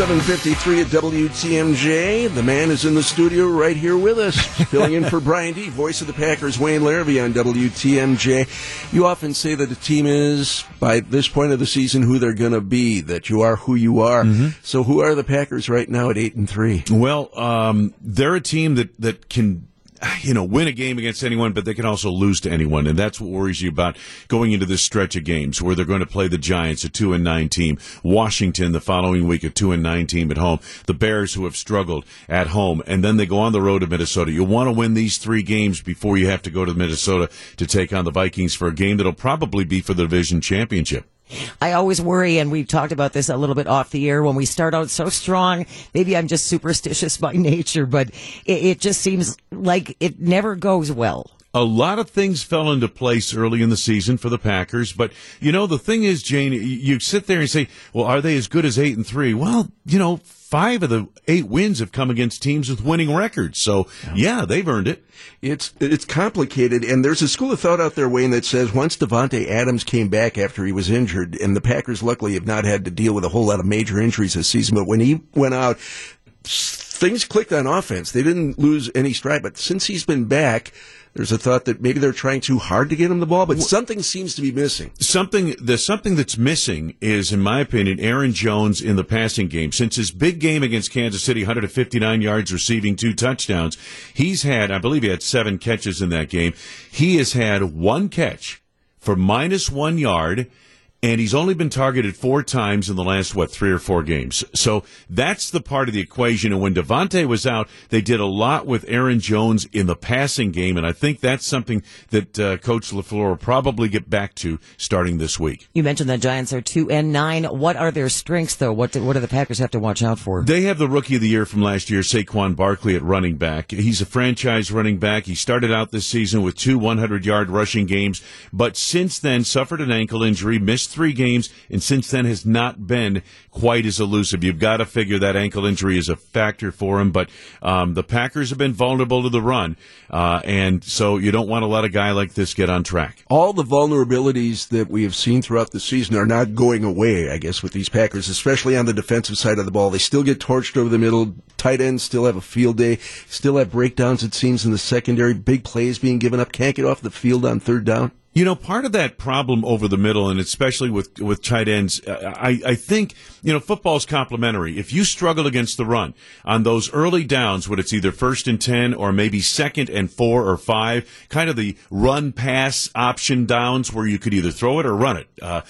753 at WTMJ. The man is in the studio right here with us, filling in for Brian D, voice of the Packers, Wayne Larrivee on WTMJ. You often say that a team is, by this point of the season, who they're going to be, that you are who you are. Mm-hmm. So who are the Packers right now at 8 and 3? Well, um, they're a team that, that can you know, win a game against anyone, but they can also lose to anyone, and that's what worries you about going into this stretch of games where they're going to play the Giants, a two and nine team, Washington the following week, a two and nine team at home, the Bears who have struggled at home, and then they go on the road to Minnesota. You want to win these three games before you have to go to Minnesota to take on the Vikings for a game that'll probably be for the division championship. I always worry, and we've talked about this a little bit off the air when we start out so strong. Maybe I'm just superstitious by nature, but it, it just seems like it never goes well. a lot of things fell into place early in the season for the Packers, but you know the thing is, Jane, you sit there and say, "Well, are they as good as eight and three? Well, you know, five of the eight wins have come against teams with winning records, so yeah, they've earned it. It's it's complicated, and there's a school of thought out there, Wayne, that says once Davante Adams came back after he was injured, and the Packers luckily have not had to deal with a whole lot of major injuries this season, but when he went out, things clicked on offense. They didn't lose any stride, but since he's been back, there's a thought that maybe they're trying too hard to get him the ball, but something seems to be missing. Something the something that's missing is, in my opinion, Aaron Jones in the passing game. Since his big game against Kansas City, 159 yards receiving, two touchdowns, he's had, I believe, he had seven catches in that game. He has had one catch for minus one yard. And he's only been targeted four times in the last, what, three or four games. So that's the part of the equation. And when Davante was out, they did a lot with Aaron Jones in the passing game. And I think that's something that uh, Coach LaFleur will probably get back to starting this week. You mentioned the Giants are two and nine. What are their strengths, though? What do, what do the Packers have to watch out for? They have the rookie of the year from last year, Saquon Barkley at running back. He's a franchise running back. He started out this season with two 100 yard rushing games, but since then suffered an ankle injury, missed three games, and since then has not been quite as elusive. You've got to figure that ankle injury is a factor for him, but um, the Packers have been vulnerable to the run, uh, and so you don't want to let a guy like this get on track. All the vulnerabilities that we have seen throughout the season are not going away, I guess, with these Packers, especially on the defensive side of the ball. They still get torched over the middle. Tight ends still have a field day, still have breakdowns, it seems, in the secondary. Big plays being given up. Can't get off the field on third down. You know, part of that problem over the middle, and especially with with tight ends, uh, I, I think you know football's complementary. If you struggle against the run on those early downs, when it's either first and ten or maybe second and four or five, kind of the run pass option downs where you could either throw it or run it. Uh,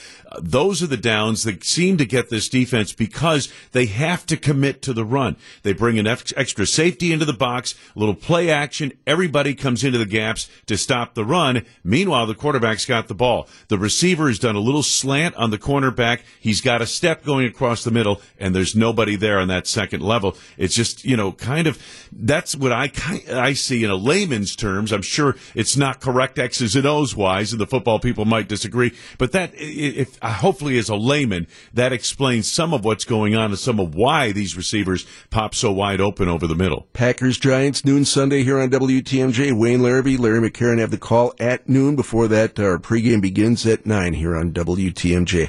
those are the downs that seem to get this defense because they have to commit to the run. They bring an ex- extra safety into the box, a little play action. Everybody comes into the gaps to stop the run. Meanwhile, the quarterback's got the ball. The receiver has done a little slant on the cornerback. He's got a step going across the middle, and there's nobody there on that second level. It's just, you know, kind of that's what I I see in a layman's terms. I'm sure it's not correct X's and O's wise, and the football people might disagree, but that if uh, hopefully as a layman that explains some of what's going on and some of why these receivers pop so wide open over the middle. Packers Giants noon Sunday here on WTMJ. Wayne Larrivee, Larry McCarren have the call at noon. Before that, our pregame begins at nine here on WTMJ.